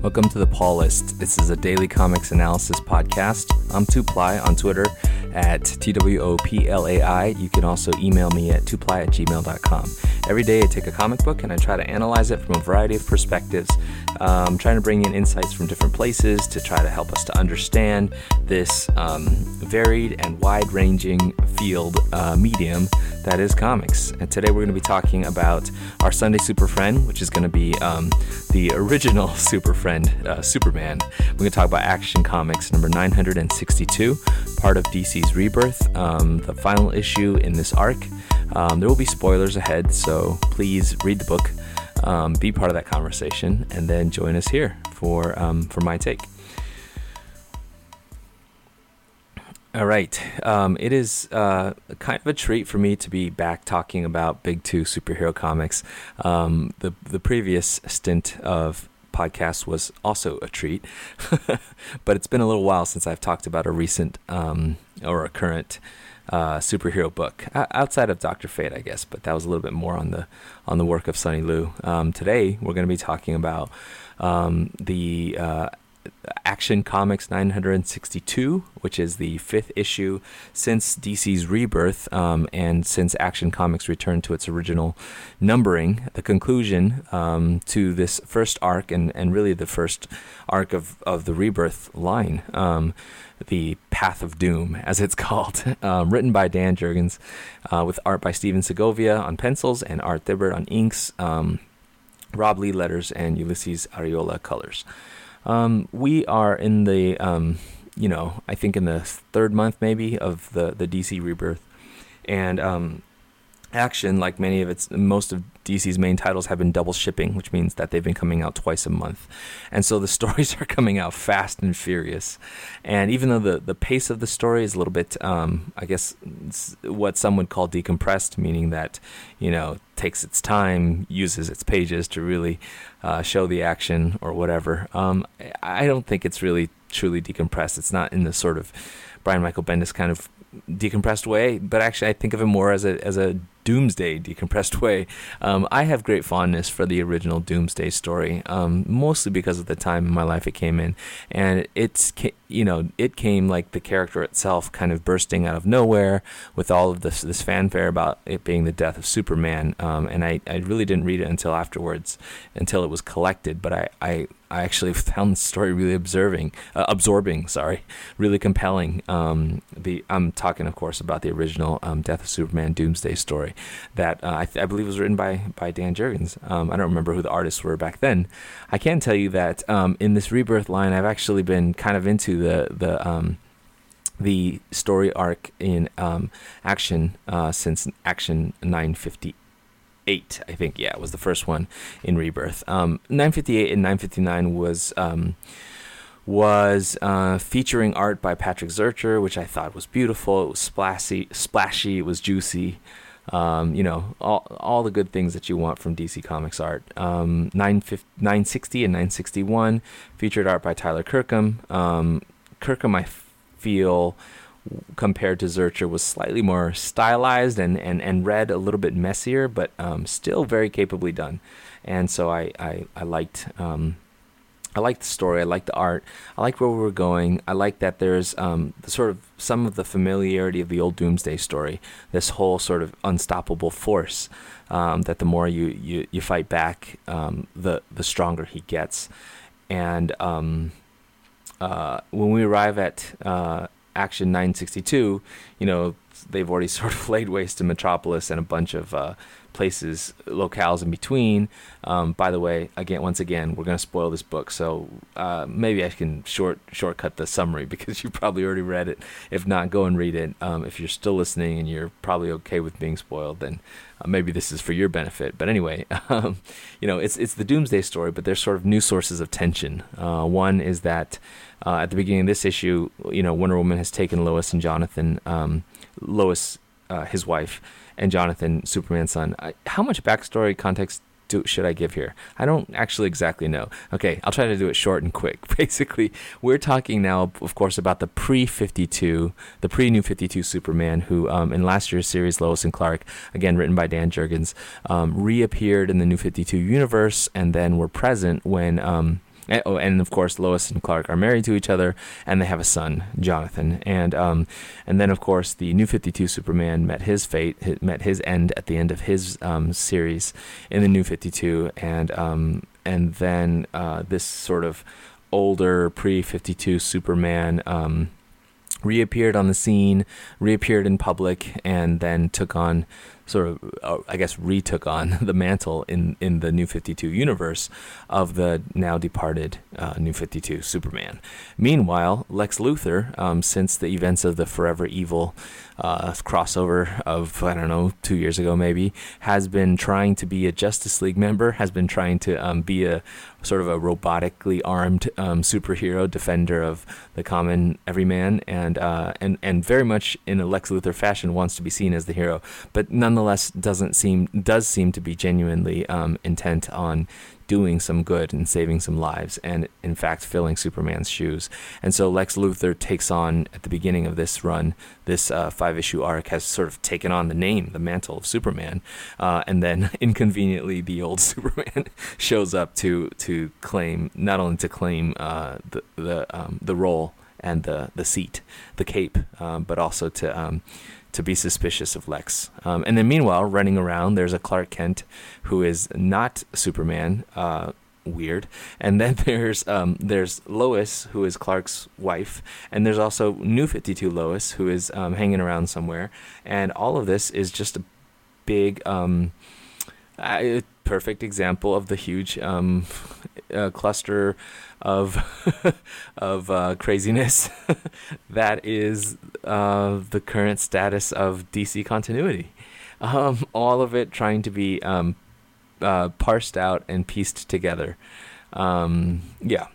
Welcome to the Pullist. This is a daily comics analysis podcast. I'm Tuply on Twitter at T-W-O-P-L-A-I. You can also email me at tuply at gmail.com. Every day I take a comic book and I try to analyze it from a variety of perspectives, um, trying to bring in insights from different places to try to help us to understand this um, varied and wide-ranging field uh, medium that is comics. And today we're going to be talking about our Sunday Super Friend, which is going to be um, the original Super Friend, uh, Superman. We're going to talk about Action Comics number 962, part of DC's Rebirth, um, the final issue in this arc. Um, there will be spoilers ahead, so please read the book, um, be part of that conversation, and then join us here for um, for my take. All right. Um, it is uh, kind of a treat for me to be back talking about Big Two superhero comics. Um, the the previous stint of podcast was also a treat, but it's been a little while since I've talked about a recent um, or a current uh, superhero book outside of Doctor Fate, I guess. But that was a little bit more on the on the work of Sonny Liew. Um, today we're going to be talking about um, the uh, Action Comics 962, which is the fifth issue since DC's rebirth um, and since Action Comics returned to its original numbering, the conclusion um, to this first arc and, and really the first arc of, of the rebirth line. Um, the Path of Doom, as it's called, um, written by Dan Jurgens, uh, with art by Stephen Segovia on pencils and Art Thibert on inks, um, Rob Leigh letters, and Ulysses Arreola colors. Um, we are in the, um, you know, I think in the third month maybe of the the DC rebirth, and um, Action, like many of its most of DC's main titles, have been double shipping, which means that they've been coming out twice a month, and so the stories are coming out fast and furious. And even though the the pace of the story is a little bit, um, I guess, what some would call decompressed, meaning that you know takes its time, uses its pages to really uh, show the action or whatever. Um, I don't think it's really truly decompressed. It's not in the sort of Brian Michael Bendis kind of decompressed way, but actually I think of it more as a as a Doomsday decompressed way. Um, I have great fondness for the original Doomsday story, um, mostly because of the time in my life it came in, and it's you know it came like the character itself kind of bursting out of nowhere with all of this this fanfare about it being the death of Superman, um, and I, I really didn't read it until afterwards, until it was collected, but I, I I actually found the story really observing, uh, absorbing. Sorry, really compelling. Um, the I'm talking, of course, about the original um, Death of Superman Doomsday story that uh, I, th- I, believe was written by by Dan Jurgens. Um, I don't remember who the artists were back then. I can tell you that um, in this rebirth line, I've actually been kind of into the the um, the story arc in um, Action uh, since Action 950 eight, I think. Yeah, was the first one in Rebirth. Um, 958 and 959 was um, was uh, featuring art by Patrick Zircher, which I thought was beautiful. It was splashy, splashy. It was juicy. Um, you know, all all the good things that you want from DC Comics art. Um, 960 and 961 featured art by Tyler Kirkham. Um, Kirkham, I feel compared to Zircher was slightly more stylized and, and, and read a little bit messier, but um, still very capably done. And so I, I, I liked um, I liked the story. I liked the art. I liked where we were going. I like that there's um, sort of some of the familiarity of the old Doomsday story. This whole sort of unstoppable force um, that the more you, you, you fight back, um, the the stronger he gets. And um, uh, when we arrive at uh, Action 962, you know, they've already sort of laid waste to Metropolis and a bunch of uh, places, locales in between. Um, by the way, again, once again, we're going to spoil this book, so uh, maybe I can short shortcut the summary because you probably already read it. If not, go and read it. Um, if you're still listening and you're probably okay with being spoiled, then uh, maybe this is for your benefit. But anyway, um, you know, it's it's the Doomsday story, but there's sort of new sources of tension. Uh, one is that uh, at the beginning of this issue, you know, Wonder Woman has taken Lois and Jonathan, um, Lois, uh, his wife, and Jonathan, Superman's son. I, how much backstory context do, should I give here? I don't actually exactly know. Okay, I'll try to do it short and quick. Basically, we're talking now, of course, about the pre 52, the pre New 52 Superman, who um, in last year's series, Lois and Clark, again written by Dan Jurgens, um, reappeared in the New 52 universe and then were present when. Um, and, oh, and of course Lois and Clark are married to each other, and they have a son, Jonathan. And um, and then of course the New Fifty Two Superman met his fate, met his end at the end of his um, series in the New Fifty Two, and um, and then uh, this sort of older pre 52 Superman um, reappeared on the scene, reappeared in public, and then took on sort of, uh, I guess, retook on the mantle in, in the New 52 universe of the now departed uh, New 52 Superman. Meanwhile, Lex Luthor, um, since the events of the Forever Evil uh, crossover of, I don't know, two years ago maybe, has been trying to be a Justice League member, has been trying to um, be a sort of a robotically armed um, superhero defender of the common everyman, and, uh, and, and very much in a Lex Luthor fashion wants to be seen as the hero, but nonetheless doesn't seem, does seem to be genuinely um, intent on doing some good and saving some lives, and in fact, filling Superman's shoes. And so Lex Luthor takes on, at the beginning of this run, this uh, five issue arc has sort of taken on the name, the mantle of Superman. Uh, and then inconveniently, the old Superman shows up to, to claim, not only to claim uh, the, the, um, the role and the, the seat, the cape, um, but also to. Um, to be suspicious of Lex. Um, and then meanwhile, running around, there's a Clark Kent who is not Superman. Uh, weird. And then there's um, there's Lois, who is Clark's wife, and there's also New Fifty Two Lois, who is um, hanging around somewhere. And all of this is just a big, um, uh, perfect example of the huge um, uh, cluster of of uh, craziness that is uh, the current status of DC continuity. Um, all of it trying to be um, uh, parsed out and pieced together. Um, yeah.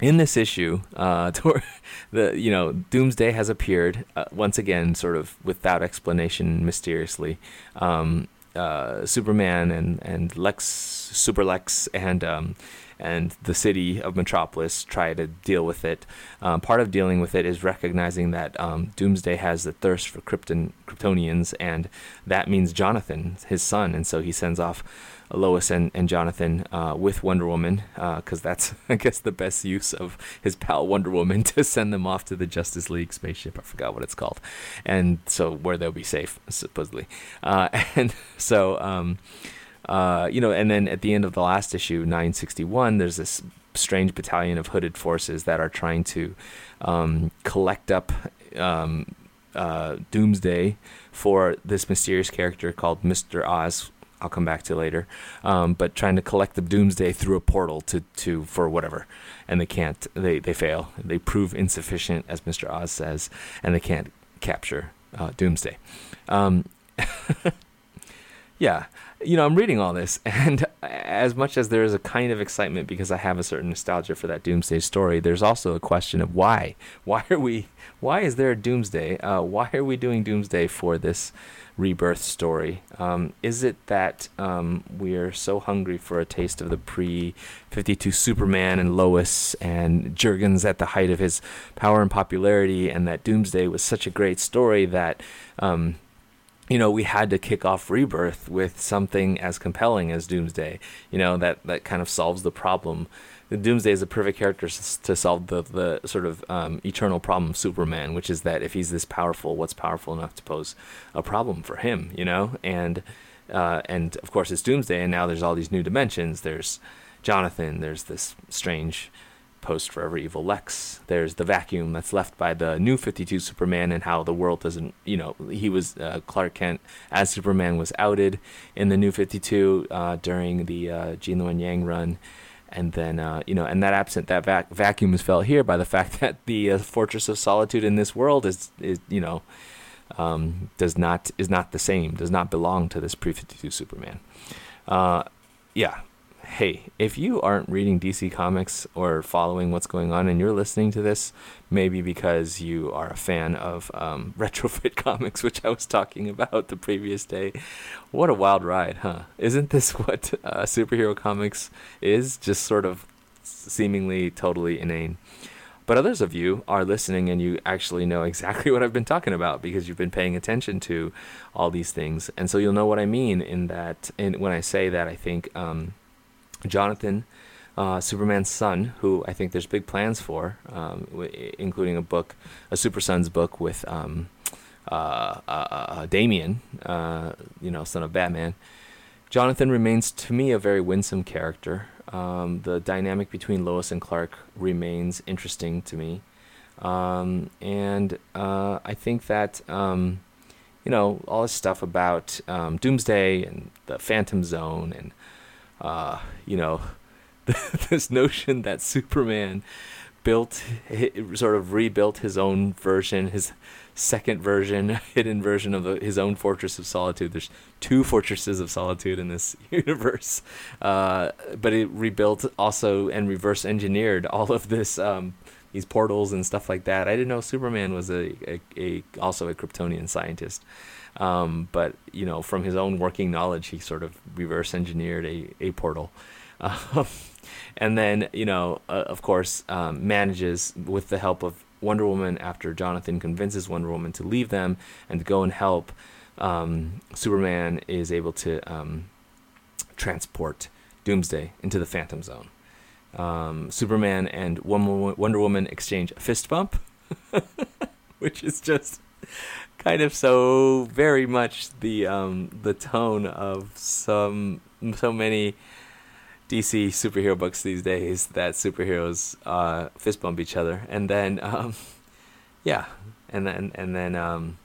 In this issue, uh, the you know Doomsday has appeared uh, once again, sort of without explanation, mysteriously. Um, uh, Superman and and Lex, Super Lex, and um, and the city of Metropolis try to deal with it. Um, part of dealing with it is recognizing that um, Doomsday has the thirst for Krypton, Kryptonians, and that means Jonathan, his son, and so he sends off Lois and, and Jonathan uh, with Wonder Woman, because uh, that's, I guess, the best use of his pal Wonder Woman to send them off to the Justice League spaceship. I forgot what it's called. And so, where they'll be safe, supposedly. Uh, and so, um, uh, you know, and then at the end of the last issue, 961, there's this strange battalion of hooded forces that are trying to um, collect up um, uh, Doomsday for this mysterious character called Mr. Oz. I'll come back to later, um, but trying to collect the Doomsday through a portal to, to for whatever, and they can't. They they fail. They prove insufficient, as Mr. Oz says, and they can't capture uh, Doomsday. Um, yeah, you know, I'm reading all this, and as much as there is a kind of excitement because I have a certain nostalgia for that Doomsday story, there's also a question of why. Why are we? Why is there a Doomsday? Uh, why are we doing Doomsday for this rebirth story? Um, is it that um, we're so hungry for a taste of the pre-52 Superman and Lois and Jurgens at the height of his power and popularity, and that Doomsday was such a great story that um, you know, we had to kick off Rebirth with something as compelling as Doomsday. You know, that that kind of solves the problem. Doomsday is a perfect character to solve the the sort of um, eternal problem of Superman, which is that if he's this powerful, what's powerful enough to pose a problem for him? You know, and uh, and of course it's Doomsday, and now there's all these new dimensions. There's Jonathan. There's this strange post Forever Evil Lex. There's the vacuum that's left by the new 52 Superman and how the world doesn't, you know, he was uh, Clark Kent as Superman was outed in the new 52 uh, during the uh, Gene Luen Yang run. And then, uh, you know, and that absent that vac- vacuum is felt here by the fact that the uh, Fortress of Solitude in this world is, is you know, um, does not is not the same, does not belong to this pre 52 Superman. Uh, yeah, hey, if you aren't reading DC Comics or following what's going on and you're listening to this, maybe because you are a fan of um, Retrofit Comics, which I was talking about the previous day, what a wild ride, huh? Isn't this what uh, superhero comics is? Just sort of seemingly totally inane. But others of you are listening and you actually know exactly what I've been talking about because you've been paying attention to all these things. And so you'll know what I mean in that, in, when I say that I think um, Jonathan uh, Superman's son, who I think there's big plans for, um, w- including a book, a Super Sons book with um, uh, uh, uh Damian, uh, you know, son of Batman. Jonathan remains to me a very winsome character. Um, the dynamic between Lois and Clark remains interesting to me, um, and uh, I think that um, you know all this stuff about um, Doomsday and the Phantom Zone and you know this notion that Superman built, sort of rebuilt his own version, his second version, hidden version of his own Fortress of Solitude. There's two Fortresses of Solitude in this universe, uh, but it rebuilt also and reverse engineered all of this. Um, these portals and stuff like that. I didn't know Superman was a, a, a also a Kryptonian scientist, um, but you know from his own working knowledge, he sort of reverse engineered a a portal. Um, and then you know, uh, of course, um, manages with the help of Wonder Woman after Jonathan convinces Wonder Woman to leave them and go and help. Um, Superman is able to um, transport Doomsday into the Phantom Zone. Um, Superman and Wonder Woman exchange a fist bump, which is just kind of so very much the um, the tone of some so many DC superhero books these days that superheroes uh, fist bump each other, and then um, yeah, and then and then um,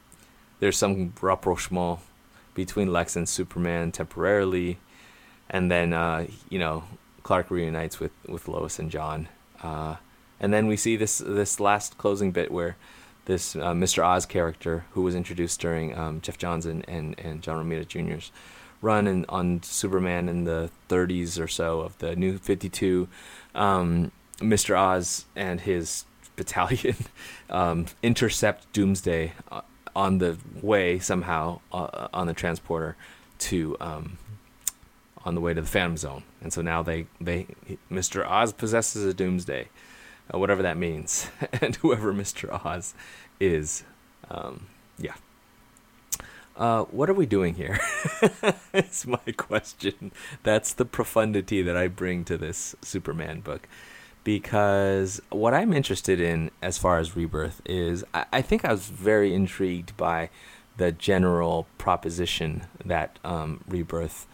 there's some rapprochement between Lex and Superman temporarily, and then uh, you know Clark reunites with with Lois and John, uh, and then we see this this last closing bit where this uh, Mr. Oz character who was introduced during um, Geoff Johns and, and, and John Romita Jr.'s run in, on Superman in the 30s or so of the New 52, um, Mr. Oz and his battalion um, intercept Doomsday uh, on the way somehow uh, on the transporter to um, on the way to the Phantom Zone, and so now they they Mr. Oz possesses a Doomsday, uh, whatever that means, and whoever Mr. Oz is, um, yeah. Uh, what are we doing here? it's my question. That's the profundity that I bring to this Superman book. Because what I'm interested in as far as rebirth is, I, I think I was very intrigued by the general proposition that um, rebirth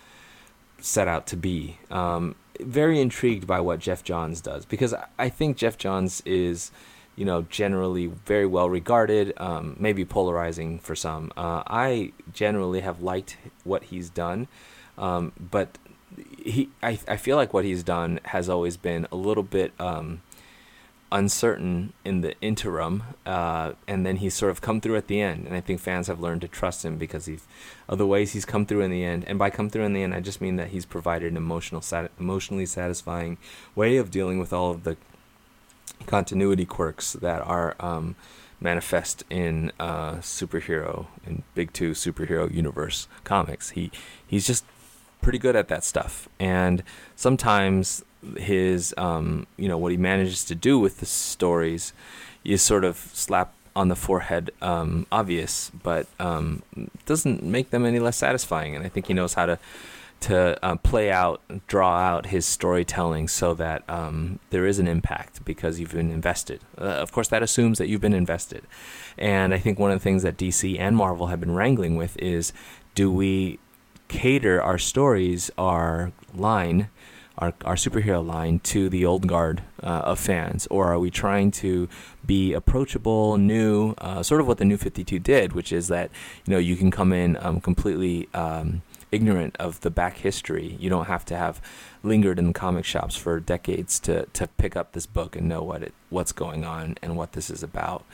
set out to be. Um, very intrigued by what Geoff Johns does because I think Geoff Johns is you know, generally very well regarded, um, maybe polarizing for some. Uh, I generally have liked what he's done, um, but he, I, I feel like what he's done has always been a little bit um, uncertain in the interim, uh, and then he's sort of come through at the end. And I think fans have learned to trust him because he's, of the ways he's come through in the end. And by come through in the end, I just mean that he's provided an emotional, sat- emotionally satisfying way of dealing with all of the continuity quirks that are um, manifest in uh, superhero in Big Two superhero universe comics. He he's just pretty good at that stuff, and sometimes his um, you know what he manages to do with the stories is sort of slap on the forehead um, obvious, but um, doesn't make them any less satisfying. And I think he knows how to to uh, play out, draw out his storytelling so that um, there is an impact because you've been invested. Uh, of course, that assumes that you've been invested. And I think one of the things that DC and Marvel have been wrangling with is do we cater our stories, our line, our, our superhero line to the old guard uh, of fans, or are we trying to be approachable, new, uh, sort of what the New Fifty Two did, which is that you know you can come in um, completely. Um, ignorant of the back history. You don't have to have lingered in comic shops for decades to, to pick up this book and know what it what's going on and what this is about.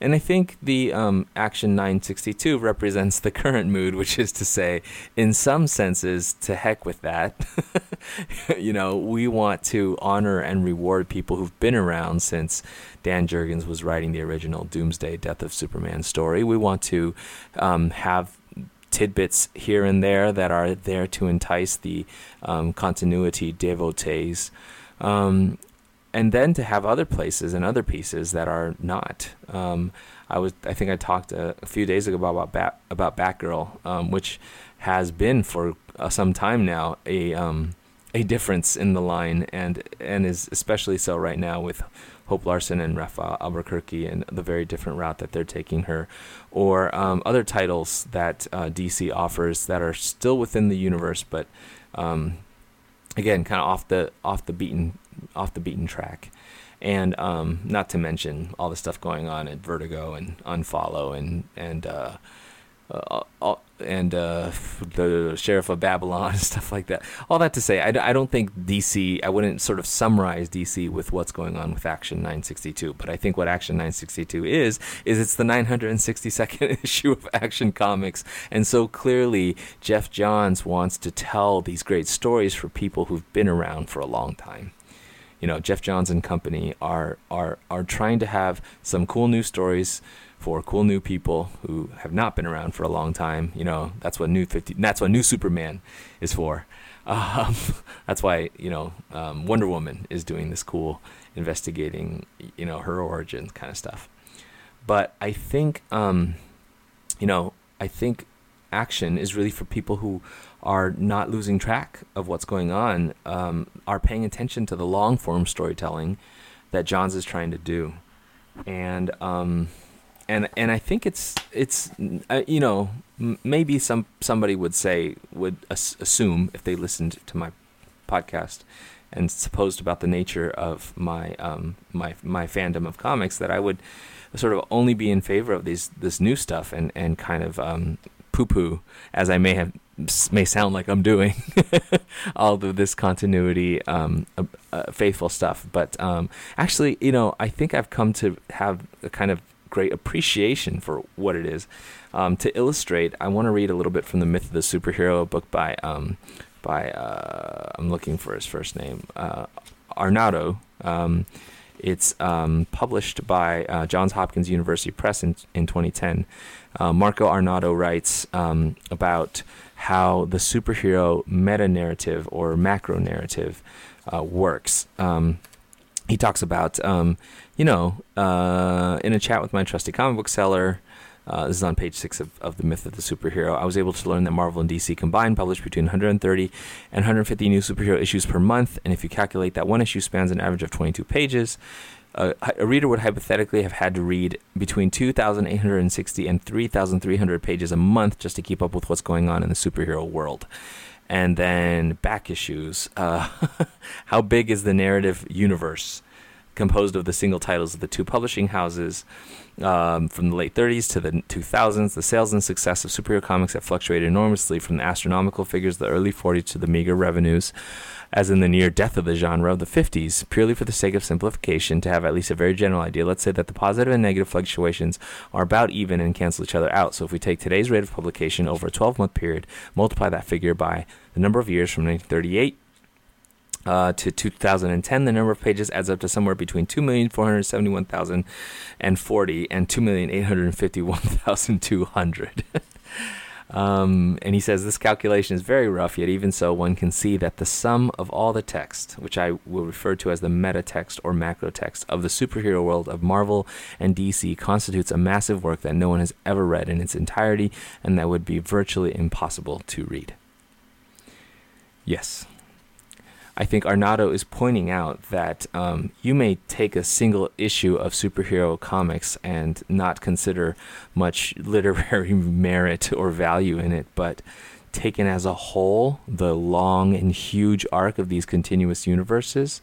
And I think the um, Action 962 represents the current mood, which is to say, in some senses, to heck with that. you know, we want to honor and reward people who've been around since Dan Jurgens was writing the original Doomsday Death of Superman story. We want to um, have tidbits here and there that are there to entice the um, continuity devotees. Um, and then to have other places and other pieces that are not. Um, I was, I think I talked a, a few days ago about about, Bat, about Batgirl, um, which has been for uh, some time now a um, a difference in the line, and and is especially so right now with Hope Larson and Rafa Albuquerque and the very different route that they're taking her, or um, other titles that uh, DC offers that are still within the universe, but um, again, kind of off the off the beaten off the beaten track. And um, not to mention all the stuff going on at Vertigo and Unfollow and and uh, uh, and uh, the sheriff of Babylon and stuff like that. All that to say, I, I don't think DC. I wouldn't sort of summarize DC with what's going on with Action 962. But I think what Action 962 is is it's the 962nd issue of Action Comics, and so clearly Geoff Johns wants to tell these great stories for people who've been around for a long time you know Geoff Johns and company are are are trying to have some cool new stories for cool new people who have not been around for a long time. You know, that's what new 50 that's what new Superman is for. Um, that's why, you know, um, Wonder Woman is doing this cool investigating, you know, her origins kind of stuff. But I think um, you know, I think action is really for people who are not losing track of what's going on, um, are paying attention to the long form storytelling that Johns is trying to do. And um, and and I think it's it's uh, you know m- maybe some somebody would say would as- assume if they listened to my podcast and supposed about the nature of my um, my my fandom of comics that I would sort of only be in favor of these this new stuff and and kind of um, poo poo as I may have may sound like I'm doing all of this continuity um, uh, uh, faithful stuff. But um, actually you know I think I've come to have a kind of great appreciation for what it is. Um, to illustrate, I want to read a little bit from the Myth of the Superhero book by um, by uh, I'm looking for his first name uh, Arnaudo. Um, it's um, published by uh, Johns Hopkins University Press in, in 2010. Uh, Marco Arnaudo writes um, about how the superhero meta narrative or macro narrative uh, works. Um, he talks about, you know, uh, in a chat with my trusty comic book seller. Uh, this is on page six of, of The Myth of the Superhero. I was able to learn that Marvel and DC combined publish between 130 and 150 new superhero issues per month. And if you calculate that one issue spans an average of 22 pages, uh, a reader would hypothetically have had to read between 2,860 and 3,300 pages a month just to keep up with what's going on in the superhero world and then back issues. Uh, how big is the narrative universe composed of the single titles of the two publishing houses um, from the late 30s to the 2000s? The sales and success of superhero comics have fluctuated enormously from the astronomical figures of the early 40s to the meager revenues as in the near death of the genre of the 50s, purely for the sake of simplification, to have at least a very general idea, let's say that the positive and negative fluctuations are about even and cancel each other out. So if we take today's rate of publication over a 12 month period, multiply that figure by the number of years from 1938 uh, to 2010, the number of pages adds up to somewhere between 2,471,040 and 2,851,200. Um, and he says this calculation is very rough, yet even so, one can see that the sum of all the text, which I will refer to as the meta text or macro text of the superhero world of Marvel and DC, constitutes a massive work that no one has ever read in its entirety and that would be virtually impossible to read. Yes, I think Arnaudo is pointing out that um, you may take a single issue of superhero comics and not consider much literary merit or value in it, but taken as a whole, the long and huge arc of these continuous universes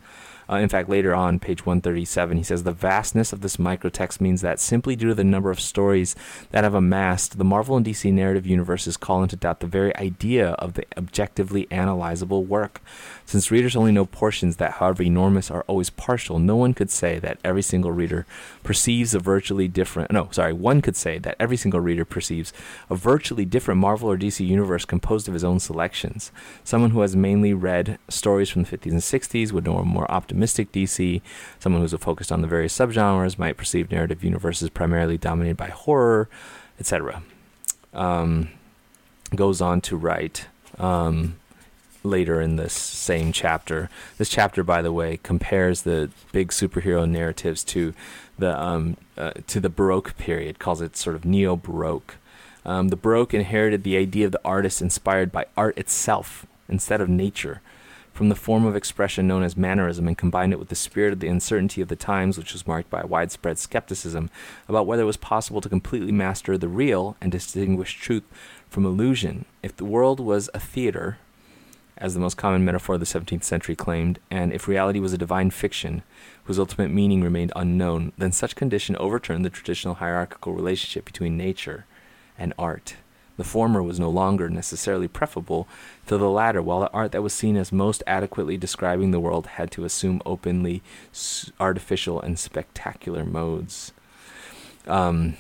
uh, in fact, later on, page 137, he says the vastness of this microtext means that simply due to the number of stories that have amassed, the Marvel and DC narrative universes call into doubt the very idea of the objectively analyzable work. Since readers only know portions that, however enormous, are always partial, no one could say that every single reader perceives a virtually different. No, sorry, one could say that every single reader perceives a virtually different Marvel or DC universe composed of his own selections. Someone who has mainly read stories from the 50s and 60s would know a more optimistic DC. Someone who's focused on the various subgenres might perceive narrative universes primarily dominated by horror, etc. Um, goes on to write. Um, later in this same chapter. This chapter, by the way, compares the big superhero narratives to the um, uh, to the Baroque period. Calls it sort of neo Baroque. Um, the Baroque inherited the idea of the artist inspired by art itself instead of nature. From the form of expression known as mannerism and combined it with the spirit of the uncertainty of the times, which was marked by widespread skepticism about whether it was possible to completely master the real and distinguish truth from illusion. If the world was a theater, as the most common metaphor of the 17th century claimed, and if reality was a divine fiction whose ultimate meaning remained unknown, then such condition overturned the traditional hierarchical relationship between nature and art. The former was no longer necessarily preferable to the latter, while the art that was seen as most adequately describing the world had to assume openly artificial and spectacular modes. Um,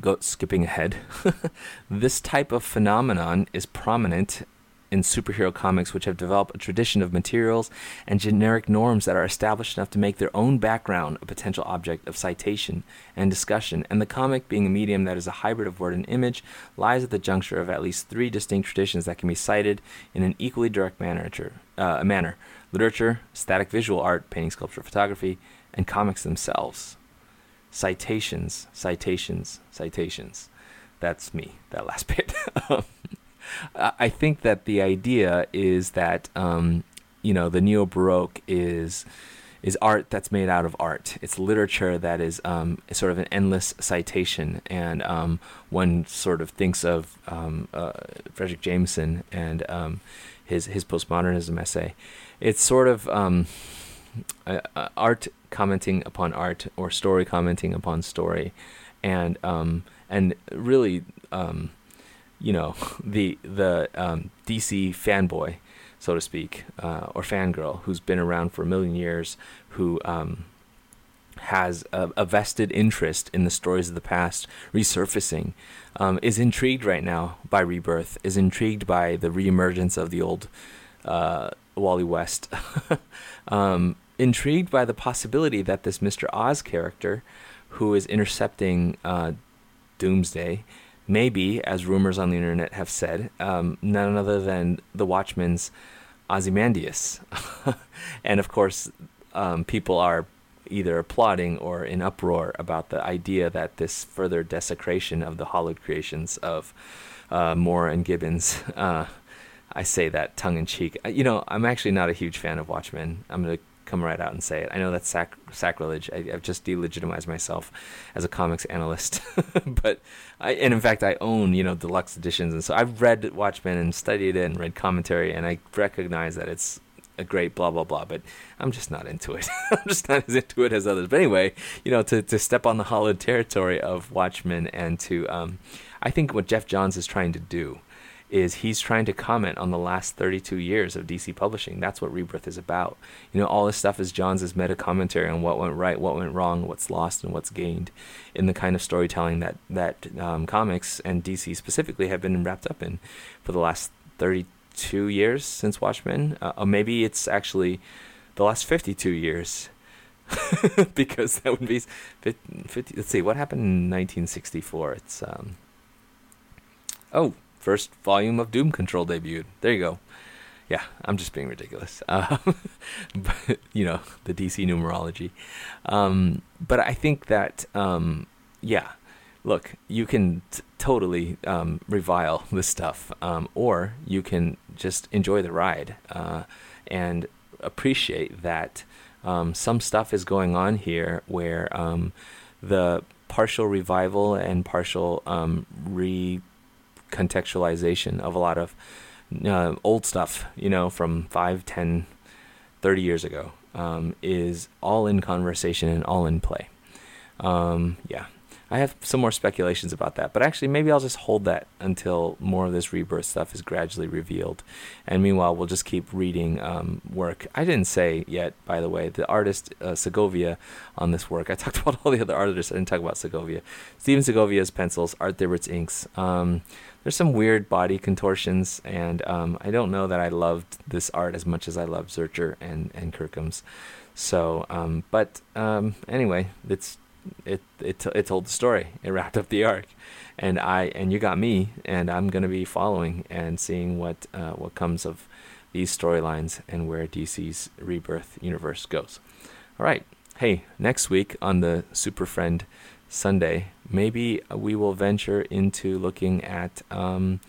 go skipping ahead. this type of phenomenon is prominent in superhero comics, which have developed a tradition of materials and generic norms that are established enough to make their own background a potential object of citation and discussion. And the comic, being a medium that is a hybrid of word and image, lies at the juncture of at least three distinct traditions that can be cited in an equally direct manner. Uh, manner literature, static visual art, painting, sculpture, photography, and comics themselves. Citations, citations, citations. That's me, that last bit. I think that the idea is that um, you know the neo baroque is is art that's made out of art. It's literature that is um, sort of an endless citation, and um, one sort of thinks of um, uh, Fredric Jameson and um, his his postmodernism essay. It's sort of um, uh, art commenting upon art or story commenting upon story, and um, and really you know the the um, DC fanboy, so to speak, uh, or fangirl who's been around for a million years, who um, has a, a, vested interest in the stories of the past resurfacing, um, is intrigued right now by Rebirth, is intrigued by the reemergence of the old uh, Wally West, um, intrigued by the possibility that this Mr. Oz character, who is intercepting uh, Doomsday, maybe, as rumors on the internet have said, um, none other than the Watchmen's Ozymandias. and of course, um, people are either applauding or in uproar about the idea that this further desecration of the hollowed creations of uh, Moore and Gibbons. Uh, I say that tongue in cheek. You know, I'm actually not a huge fan of Watchmen. I'm going to come right out and say it. I know that's sac- sacrilege. I, have just delegitimized myself as a comics analyst, but I, and in fact, I own you know deluxe editions, and so I've read Watchmen and studied it and read commentary, and I recognize that it's a great blah blah blah. But I'm just not into it. I'm just not as into it as others. But anyway, you know, to to step on the hollowed territory of Watchmen and to um, I think what Geoff Johns is trying to do is he's trying to comment on the last 32 years of DC publishing. That's what Rebirth is about. You know, all this stuff is Johns' meta commentary on what went right, what went wrong, what's lost, and what's gained in the kind of storytelling that that um, comics and DC specifically have been wrapped up in for the last 32 years since Watchmen. Uh, or maybe it's actually the last 52 years. because that would be 50, 50, let's see what happened in 1964 it's um oh first volume of Doom Patrol debuted. There you go. Yeah, I'm just being ridiculous. Uh, but, you know, the DC numerology. Um, but I think that, um, yeah, look, you can t- totally um, revile this stuff, um, or you can just enjoy the ride uh, and appreciate that um, some stuff is going on here where um, the partial revival and partial re contextualization of a lot of uh, old stuff, you know, from 5, 10, 30 years ago, um, is all in conversation and all in play. Um, yeah, I have some more speculations about that, but actually, maybe I'll just hold that until more of this rebirth stuff is gradually revealed. And meanwhile, we'll just keep reading um, work. I didn't say yet, by the way, the artist uh, Segovia on this work. I talked about all the other artists. I didn't talk about Segovia. Stephen Segovia's pencils, Art Thibert's inks. Um, there's some weird body contortions, and um, I don't know that I loved this art as much as I loved Zircher and and Kirkham's. So, um, but um, anyway, it's it it it told the story. It wrapped up the arc, and I and you got me, and I'm gonna be following and seeing what uh, what comes of these storylines and where DC's rebirth universe goes. All right, hey, next week on the Super Friend Sunday, maybe we will venture into looking at um,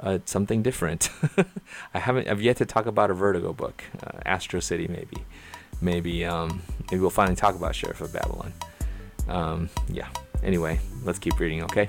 uh, something different. I haven't. I've yet to talk about a Vertigo book, uh, Astro City, maybe. Maybe. Um, maybe we'll finally talk about Sheriff of Babylon. Um, yeah. Anyway, let's keep reading. Okay.